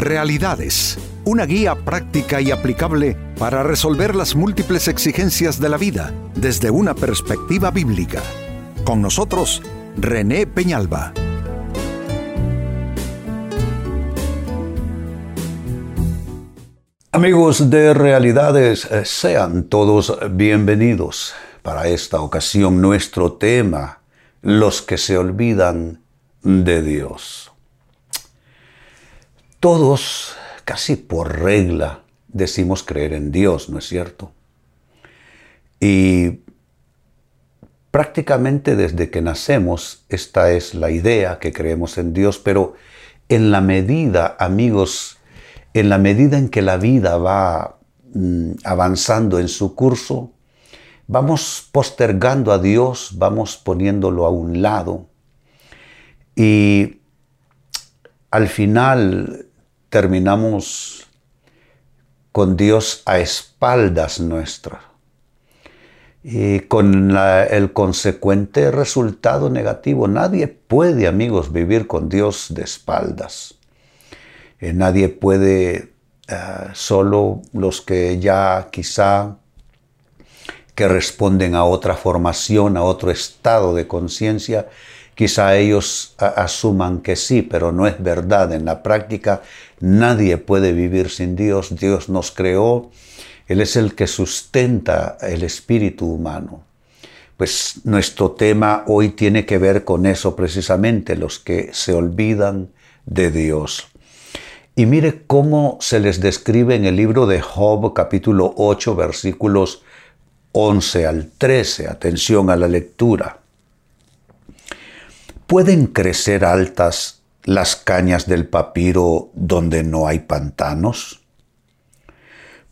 Realidades, una guía práctica y aplicable para resolver las múltiples exigencias de la vida desde una perspectiva bíblica. Con nosotros, René Peñalba. Amigos de Realidades, eh, sean todos bienvenidos. Para esta ocasión nuestro tema, los que se olvidan de Dios. Todos, casi por regla, decimos creer en Dios, ¿no es cierto? Y prácticamente desde que nacemos, esta es la idea que creemos en Dios, pero en la medida, amigos, en la medida en que la vida va mm, avanzando en su curso, vamos postergando a Dios, vamos poniéndolo a un lado y al final terminamos con Dios a espaldas nuestras y con el consecuente resultado negativo. Nadie puede, amigos, vivir con Dios de espaldas. Eh, nadie puede, eh, solo los que ya quizá que responden a otra formación, a otro estado de conciencia, quizá ellos asuman que sí, pero no es verdad. En la práctica nadie puede vivir sin Dios. Dios nos creó, Él es el que sustenta el espíritu humano. Pues nuestro tema hoy tiene que ver con eso precisamente, los que se olvidan de Dios. Y mire cómo se les describe en el libro de Job capítulo 8 versículos 11 al 13. Atención a la lectura. ¿Pueden crecer altas las cañas del papiro donde no hay pantanos?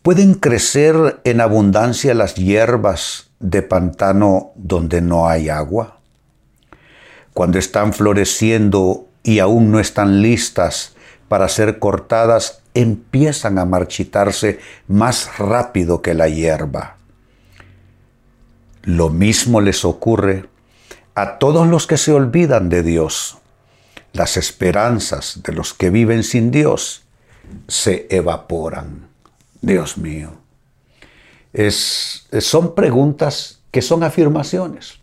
¿Pueden crecer en abundancia las hierbas de pantano donde no hay agua? Cuando están floreciendo y aún no están listas para ser cortadas, empiezan a marchitarse más rápido que la hierba. Lo mismo les ocurre a todos los que se olvidan de Dios. Las esperanzas de los que viven sin Dios se evaporan. Dios mío. Son preguntas que son afirmaciones.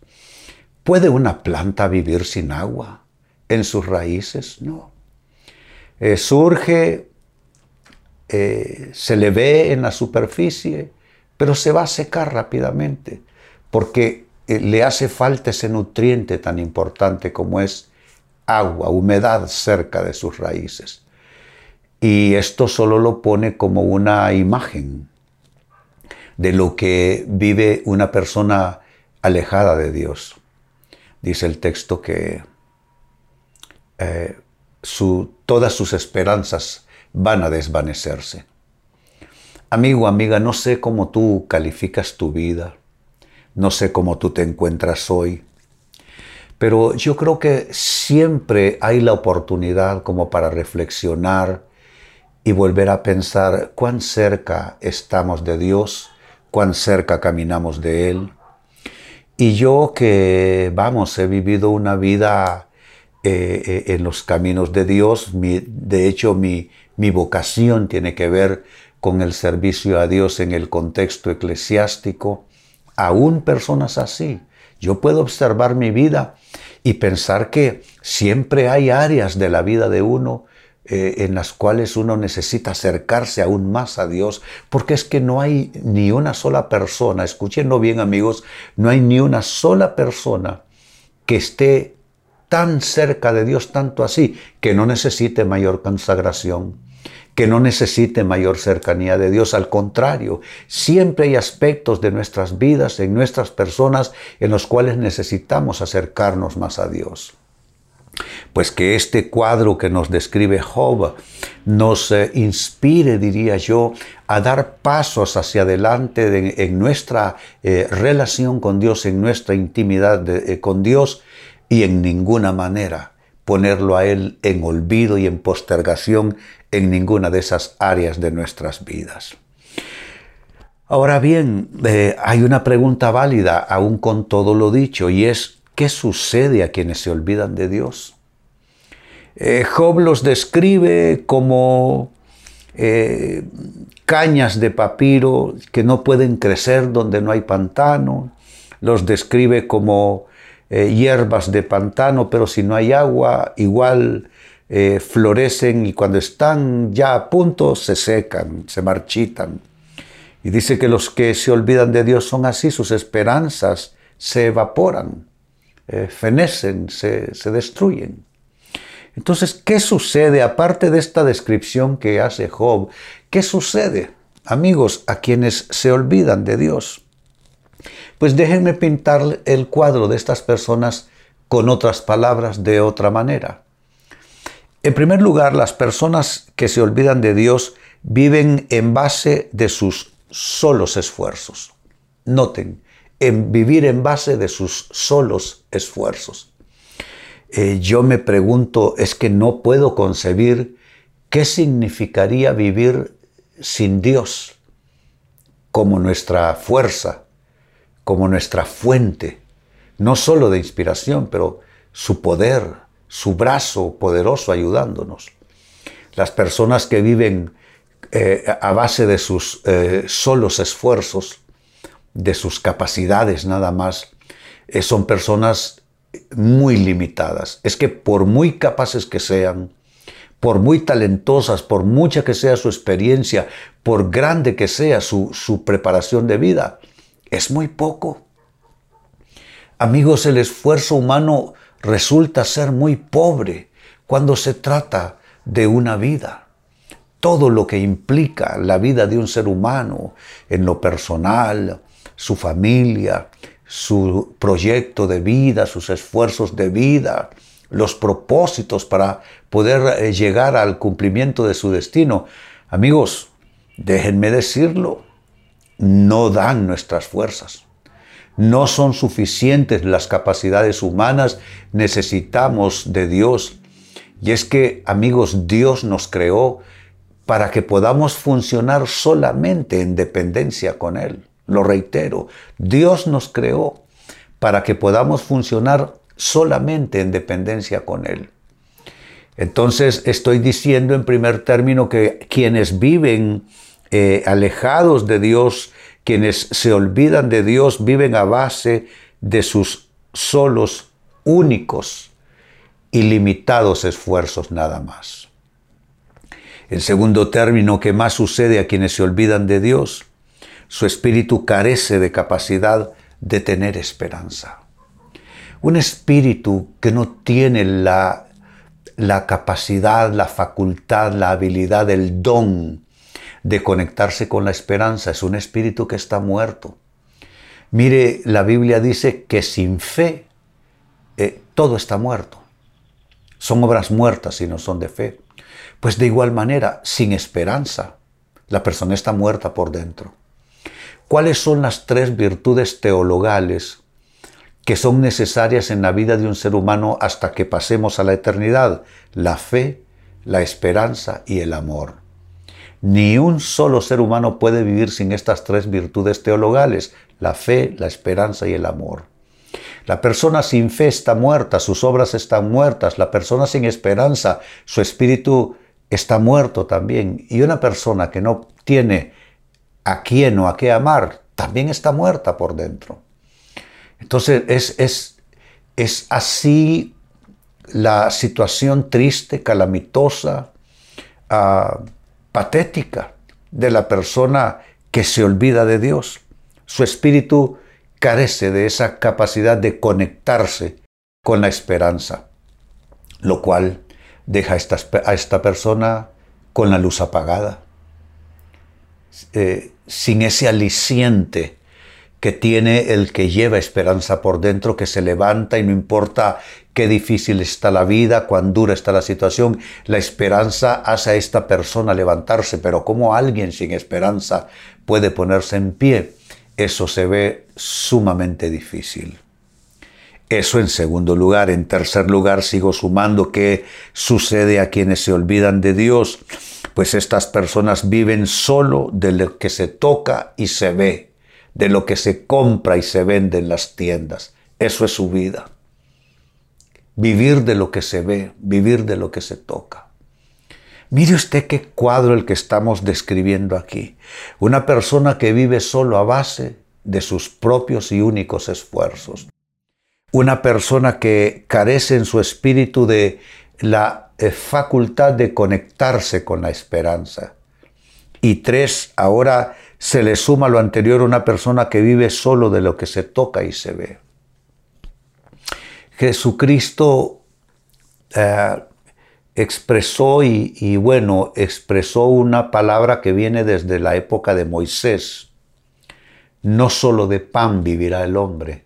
¿Puede una planta vivir sin agua en sus raíces? No. Eh, surge, eh, se le ve en la superficie, pero se va a secar rápidamente porque eh, le hace falta ese nutriente tan importante como es agua, humedad cerca de sus raíces. Y esto solo lo pone como una imagen de lo que vive una persona alejada de Dios. Dice el texto que eh, todas sus esperanzas van a desvanecerse. Amigo, amiga, no sé cómo tú calificas tu vida no sé cómo tú te encuentras hoy, pero yo creo que siempre hay la oportunidad como para reflexionar y volver a pensar cuán cerca estamos de Dios, cuán cerca caminamos de Él. Y yo que, vamos, he vivido una vida eh, eh, en los caminos de Dios, de hecho mi, mi vocación tiene que ver con el servicio a Dios en el contexto eclesiástico, aún personas así. Yo puedo observar mi vida y pensar que siempre hay áreas de la vida de uno eh, en las cuales uno necesita acercarse aún más a Dios, porque es que no hay ni una sola persona, escúchenlo bien amigos, no hay ni una sola persona que esté tan cerca de Dios, tanto así, que no necesite mayor consagración que no necesite mayor cercanía de Dios. Al contrario, siempre hay aspectos de nuestras vidas, en nuestras personas, en los cuales necesitamos acercarnos más a Dios. Pues que este cuadro que nos describe Job nos eh, inspire, diría yo, a dar pasos hacia adelante en nuestra eh, relación con Dios, en nuestra intimidad eh, con Dios y en ninguna manera ponerlo a Él en olvido y en postergación en ninguna de esas áreas de nuestras vidas. Ahora bien, eh, hay una pregunta válida aún con todo lo dicho y es, ¿qué sucede a quienes se olvidan de Dios? Eh, Job los describe como eh, cañas de papiro que no pueden crecer donde no hay pantano, los describe como eh, hierbas de pantano, pero si no hay agua, igual eh, florecen y cuando están ya a punto se secan, se marchitan. Y dice que los que se olvidan de Dios son así, sus esperanzas se evaporan, fenecen, se, se destruyen. Entonces, ¿qué sucede aparte de esta descripción que hace Job? ¿Qué sucede, amigos, a quienes se olvidan de Dios? Pues déjenme pintar el cuadro de estas personas con otras palabras de otra manera. En primer lugar, las personas que se olvidan de Dios viven en base de sus solos esfuerzos. Noten, en vivir en base de sus solos esfuerzos. Eh, yo me pregunto, es que no puedo concebir qué significaría vivir sin Dios como nuestra fuerza, como nuestra fuente, no solo de inspiración, pero su poder, su brazo poderoso ayudándonos. Las personas que viven eh, a base de sus eh, solos esfuerzos, de sus capacidades nada más, son personas muy limitadas. Es que por muy capaces que sean, por muy talentosas, por mucha que sea su experiencia, por grande que sea su preparación de vida, es muy poco. Amigos, el esfuerzo humano resulta ser muy pobre cuando se trata de una vida. Todo lo que implica la vida de un ser humano en lo personal, su familia, su proyecto de vida, sus esfuerzos de vida, los propósitos para poder eh, llegar al cumplimiento de su destino. Amigos, déjenme decirlo, no dan nuestras fuerzas. No son suficientes las capacidades humanas, necesitamos de Dios. Y es que, amigos, Dios nos creó para que podamos funcionar solamente en dependencia con Él. Lo reitero, Dios nos creó para que podamos funcionar solamente en dependencia con Él. Entonces estoy diciendo en primer término que quienes viven eh, alejados de Dios, quienes se olvidan de Dios, viven a base de sus solos, únicos y limitados esfuerzos nada más. En segundo término, ¿qué más sucede a quienes se olvidan de Dios? su espíritu carece de capacidad de tener esperanza. Un espíritu que no tiene la capacidad, la facultad, la habilidad, el don de conectarse con la esperanza es un espíritu que está muerto. Mire, la Biblia dice que sin fe eh, todo está muerto. Son obras muertas si no son de fe. Pues de igual manera, sin esperanza, la persona está muerta por dentro. ¿Cuáles son las tres virtudes teologales que son necesarias en la vida de un ser humano hasta que pasemos a la eternidad? La fe, la esperanza y el amor. Ni un solo ser humano puede vivir sin estas tres virtudes teologales, la fe, la esperanza y el amor. La persona sin fe está muerta, sus obras están muertas, la persona sin esperanza, su espíritu está muerto también. Y una persona que no tiene a quién o a qué amar, también está muerta por dentro. Entonces es, es, es así la situación triste, calamitosa, ah, patética de la persona que se olvida de Dios. Su espíritu carece de esa capacidad de conectarse con la esperanza, lo cual deja a esta, persona con la luz apagada. Eh, sin ese aliciente que tiene el que lleva esperanza por dentro, que se levanta y no importa qué difícil está la vida, cuán dura está la situación, la esperanza hace a esta persona levantarse, pero como alguien sin esperanza puede ponerse en pie, eso se ve sumamente difícil. Eso en segundo lugar. En tercer lugar, sigo sumando qué sucede a quienes se olvidan de Dios pues estas personas viven solo de lo que se toca y se ve, de lo que se compra y se vende en las tiendas. Eso es su vida. Vivir de lo que se ve, vivir de lo que se toca. Mire usted qué cuadro el que estamos describiendo aquí. Una persona que vive solo a base de sus propios y únicos esfuerzos. Una persona que carece en su espíritu de la eh, facultad de conectarse con la esperanza. Y tres, ahora se le suma lo anterior una persona que vive solo de lo que se toca y se ve. Jesucristo eh, expresó y, bueno, expresó una palabra que viene desde la época de Moisés. No solo de pan vivirá el hombre,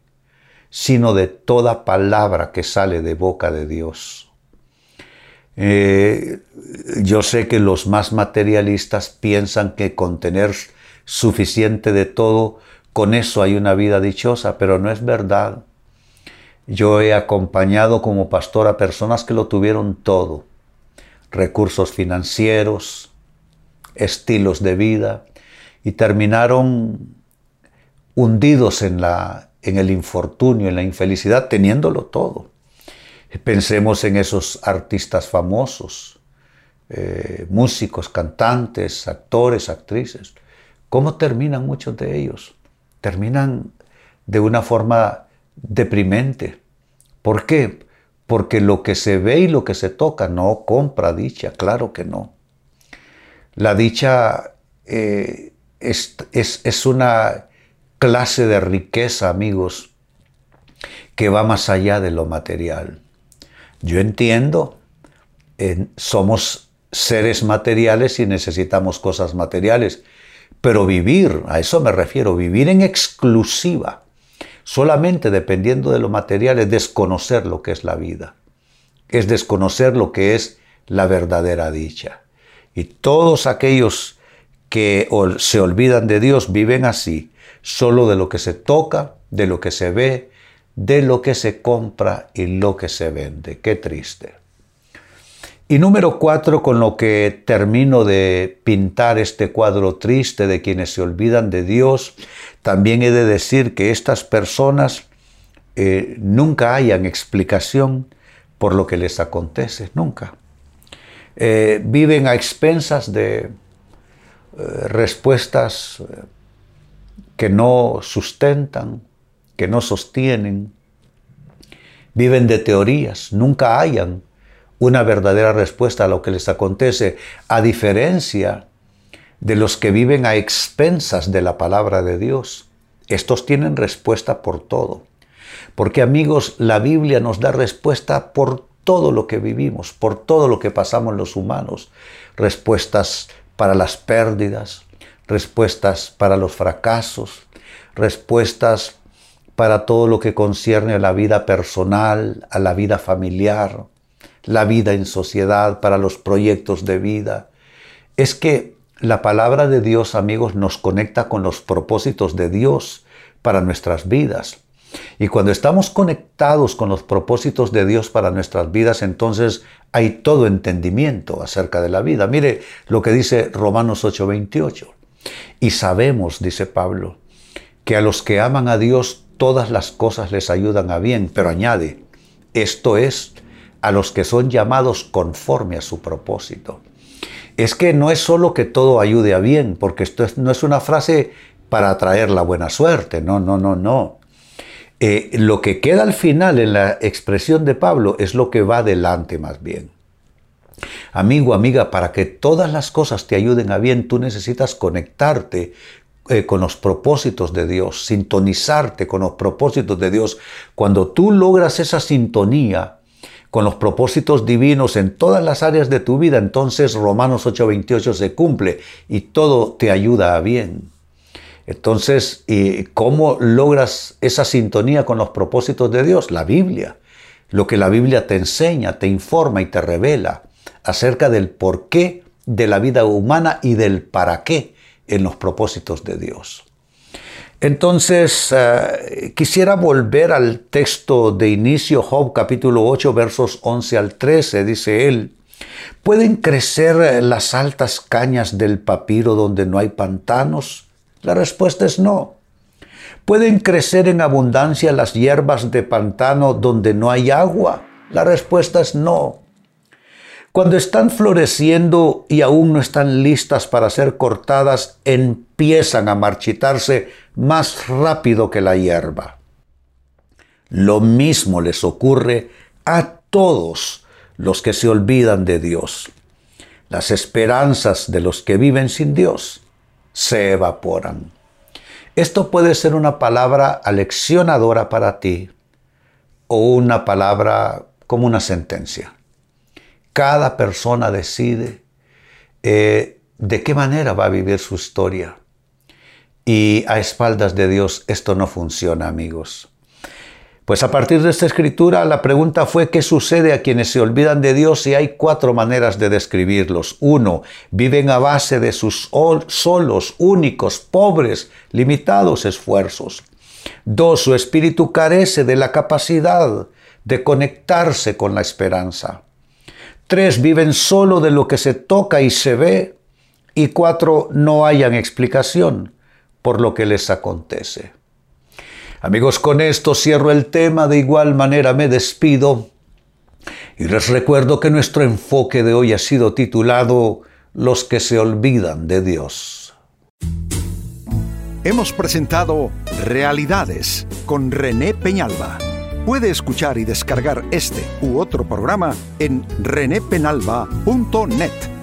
sino de toda palabra que sale de boca de Dios. Eh, yo sé que los más materialistas piensan que con tener suficiente de todo, con eso hay una vida dichosa, pero no es verdad. Yo he acompañado como pastor a personas que lo tuvieron todo, recursos financieros, estilos de vida, y terminaron hundidos en, la, en el infortunio, en la infelicidad, teniéndolo todo. Pensemos en esos artistas famosos, eh, músicos, cantantes, actores, actrices. ¿Cómo terminan muchos de ellos? Terminan de una forma deprimente. ¿Por qué? Porque lo que se ve y lo que se toca no compra dicha, claro que no. La dicha eh, es, es, una clase de riqueza, amigos, que va más allá de lo material. Yo entiendo, somos seres materiales y necesitamos cosas materiales, pero vivir, a eso me refiero, vivir en exclusiva, solamente dependiendo de lo material es desconocer lo que es la vida, es desconocer lo que es la verdadera dicha. Y todos aquellos que se olvidan de Dios viven así, solo de lo que se toca, de lo que se ve, de lo que se compra y lo que se vende. Qué triste. Y número cuatro, con lo que termino de pintar este cuadro triste de quienes se olvidan de Dios, también he de decir que estas personas eh, nunca hayan explicación por lo que les acontece, nunca. Eh, viven a expensas de eh, respuestas que no sustentan, que no sostienen. Viven de teorías, nunca hayan una verdadera respuesta a lo que les acontece, a diferencia de los que viven a expensas de la palabra de Dios. Estos tienen respuesta por todo. Porque amigos, la Biblia nos da respuesta por todo lo que vivimos, por todo lo que pasamos los humanos. Respuestas para las pérdidas, respuestas para los fracasos, respuestas para todo lo que concierne a la vida personal, a la vida familiar, la vida en sociedad, para los proyectos de vida. Es que la palabra de Dios, amigos, nos conecta con los propósitos de Dios para nuestras vidas. Y cuando estamos conectados con los propósitos de Dios para nuestras vidas, entonces hay todo entendimiento acerca de la vida. Mire lo que dice Romanos 8:28. Y sabemos, dice Pablo, que a los que aman a Dios todas las cosas les ayudan a bien, pero añade, esto es a los que son llamados conforme a su propósito. Es que no es solo que todo ayude a bien, porque esto no es una frase para atraer la buena suerte, no, no, no, no. Eh, lo que queda al final en la expresión de Pablo es lo que va adelante más bien. Amigo, amiga, para que todas las cosas te ayuden a bien, tú necesitas conectarte eh, con los propósitos de Dios, sintonizarte con los propósitos de Dios. Cuando tú logras esa sintonía, con los propósitos divinos en todas las áreas de tu vida, entonces Romanos 8:28 se cumple y todo te ayuda a bien. Entonces, ¿y ¿cómo logras esa sintonía con los propósitos de Dios? La Biblia. Lo que la Biblia te enseña, te informa y te revela acerca del porqué de la vida humana y del para qué en los propósitos de Dios. Entonces, eh, quisiera volver al texto de inicio, Job capítulo 8, versos 11 al 13, dice él, ¿pueden crecer las altas cañas del papiro donde no hay pantanos? La respuesta es no. ¿Pueden crecer en abundancia las hierbas de pantano donde no hay agua? La respuesta es no. Cuando están floreciendo y aún no están listas para ser cortadas, empiezan a marchitarse más rápido que la hierba. Lo mismo les ocurre a todos los que se olvidan de Dios. Las esperanzas de los que viven sin Dios se evaporan. Esto puede ser una palabra aleccionadora para ti o una palabra como una sentencia. Cada persona decide eh, de qué manera va a vivir su historia. Y a espaldas de Dios esto no funciona, amigos. Pues a partir de esta escritura la pregunta fue qué sucede a quienes se olvidan de Dios y hay cuatro maneras de describirlos. Uno, viven a base de sus solos, únicos, pobres, limitados esfuerzos. Dos, su espíritu carece de la capacidad de conectarse con la esperanza. Tres, viven solo de lo que se toca y se ve. Y cuatro, no hayan explicación por lo que les acontece. Amigos, con esto cierro el tema, de igual manera me despido y les recuerdo que nuestro enfoque de hoy ha sido titulado Los que se olvidan de Dios. Hemos presentado Realidades con René Peñalba. Puede escuchar y descargar este u otro programa en renépenalba.net.